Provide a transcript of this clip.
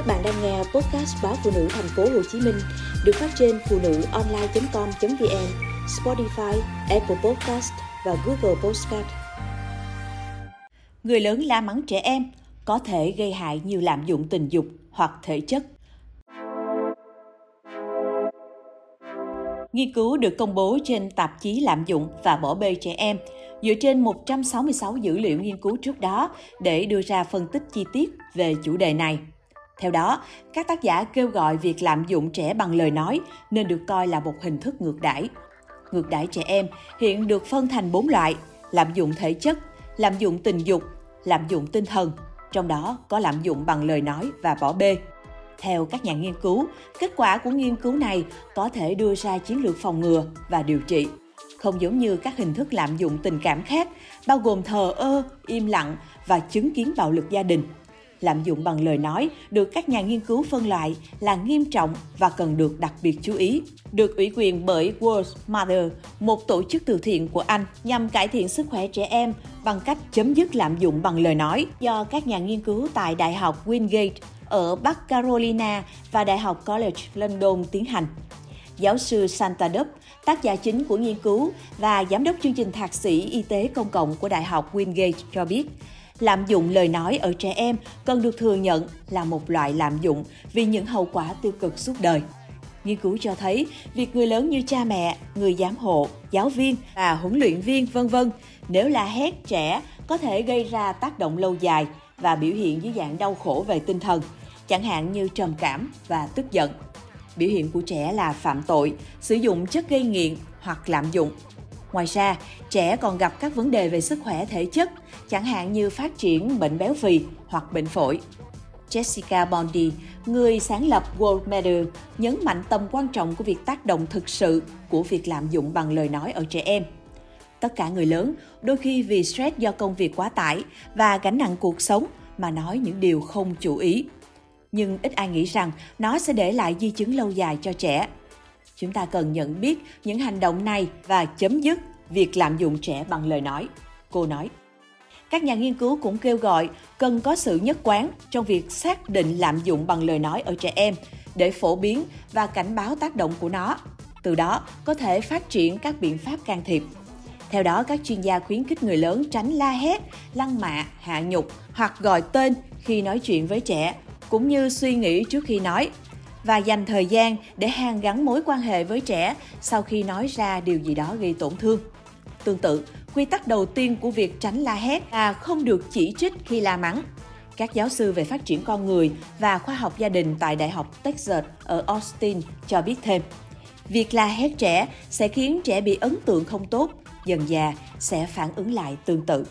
Các bạn đang nghe podcast báo phụ nữ thành phố Hồ Chí Minh được phát trên phụ nữ online.com.vn, Spotify, Apple Podcast và Google Podcast. Người lớn la mắng trẻ em có thể gây hại nhiều lạm dụng tình dục hoặc thể chất. Nghiên cứu được công bố trên tạp chí Lạm dụng và bỏ bê trẻ em dựa trên 166 dữ liệu nghiên cứu trước đó để đưa ra phân tích chi tiết về chủ đề này. Theo đó, các tác giả kêu gọi việc lạm dụng trẻ bằng lời nói nên được coi là một hình thức ngược đãi. Ngược đãi trẻ em hiện được phân thành 4 loại: lạm dụng thể chất, lạm dụng tình dục, lạm dụng tinh thần, trong đó có lạm dụng bằng lời nói và bỏ bê. Theo các nhà nghiên cứu, kết quả của nghiên cứu này có thể đưa ra chiến lược phòng ngừa và điều trị. Không giống như các hình thức lạm dụng tình cảm khác, bao gồm thờ ơ, im lặng và chứng kiến bạo lực gia đình. Lạm dụng bằng lời nói được các nhà nghiên cứu phân loại là nghiêm trọng và cần được đặc biệt chú ý. Được ủy quyền bởi World Mother, một tổ chức từ thiện của Anh nhằm cải thiện sức khỏe trẻ em bằng cách chấm dứt lạm dụng bằng lời nói do các nhà nghiên cứu tại Đại học Wingate ở Bắc Carolina và Đại học College London tiến hành. Giáo sư Santa Dup, tác giả chính của nghiên cứu và giám đốc chương trình thạc sĩ y tế công cộng của Đại học Wingate cho biết, lạm dụng lời nói ở trẻ em cần được thừa nhận là một loại lạm dụng vì những hậu quả tiêu cực suốt đời. Nghiên cứu cho thấy, việc người lớn như cha mẹ, người giám hộ, giáo viên và huấn luyện viên vân vân nếu la hét trẻ có thể gây ra tác động lâu dài và biểu hiện dưới dạng đau khổ về tinh thần, chẳng hạn như trầm cảm và tức giận. Biểu hiện của trẻ là phạm tội, sử dụng chất gây nghiện hoặc lạm dụng. Ngoài ra, trẻ còn gặp các vấn đề về sức khỏe thể chất, chẳng hạn như phát triển bệnh béo phì hoặc bệnh phổi. Jessica Bondi, người sáng lập World Matter, nhấn mạnh tầm quan trọng của việc tác động thực sự của việc lạm dụng bằng lời nói ở trẻ em. Tất cả người lớn, đôi khi vì stress do công việc quá tải và gánh nặng cuộc sống mà nói những điều không chủ ý. Nhưng ít ai nghĩ rằng nó sẽ để lại di chứng lâu dài cho trẻ. Chúng ta cần nhận biết những hành động này và chấm dứt việc lạm dụng trẻ bằng lời nói. Cô nói. Các nhà nghiên cứu cũng kêu gọi cần có sự nhất quán trong việc xác định lạm dụng bằng lời nói ở trẻ em để phổ biến và cảnh báo tác động của nó. Từ đó có thể phát triển các biện pháp can thiệp. Theo đó, các chuyên gia khuyến khích người lớn tránh la hét, lăng mạ, hạ nhục hoặc gọi tên khi nói chuyện với trẻ, cũng như suy nghĩ trước khi nói và dành thời gian để hàn gắn mối quan hệ với trẻ sau khi nói ra điều gì đó gây tổn thương. Tương tự, quy tắc đầu tiên của việc tránh la hét là không được chỉ trích khi la mắng. Các giáo sư về phát triển con người và khoa học gia đình tại Đại học Texas ở Austin cho biết thêm, việc la hét trẻ sẽ khiến trẻ bị ấn tượng không tốt, dần già sẽ phản ứng lại tương tự.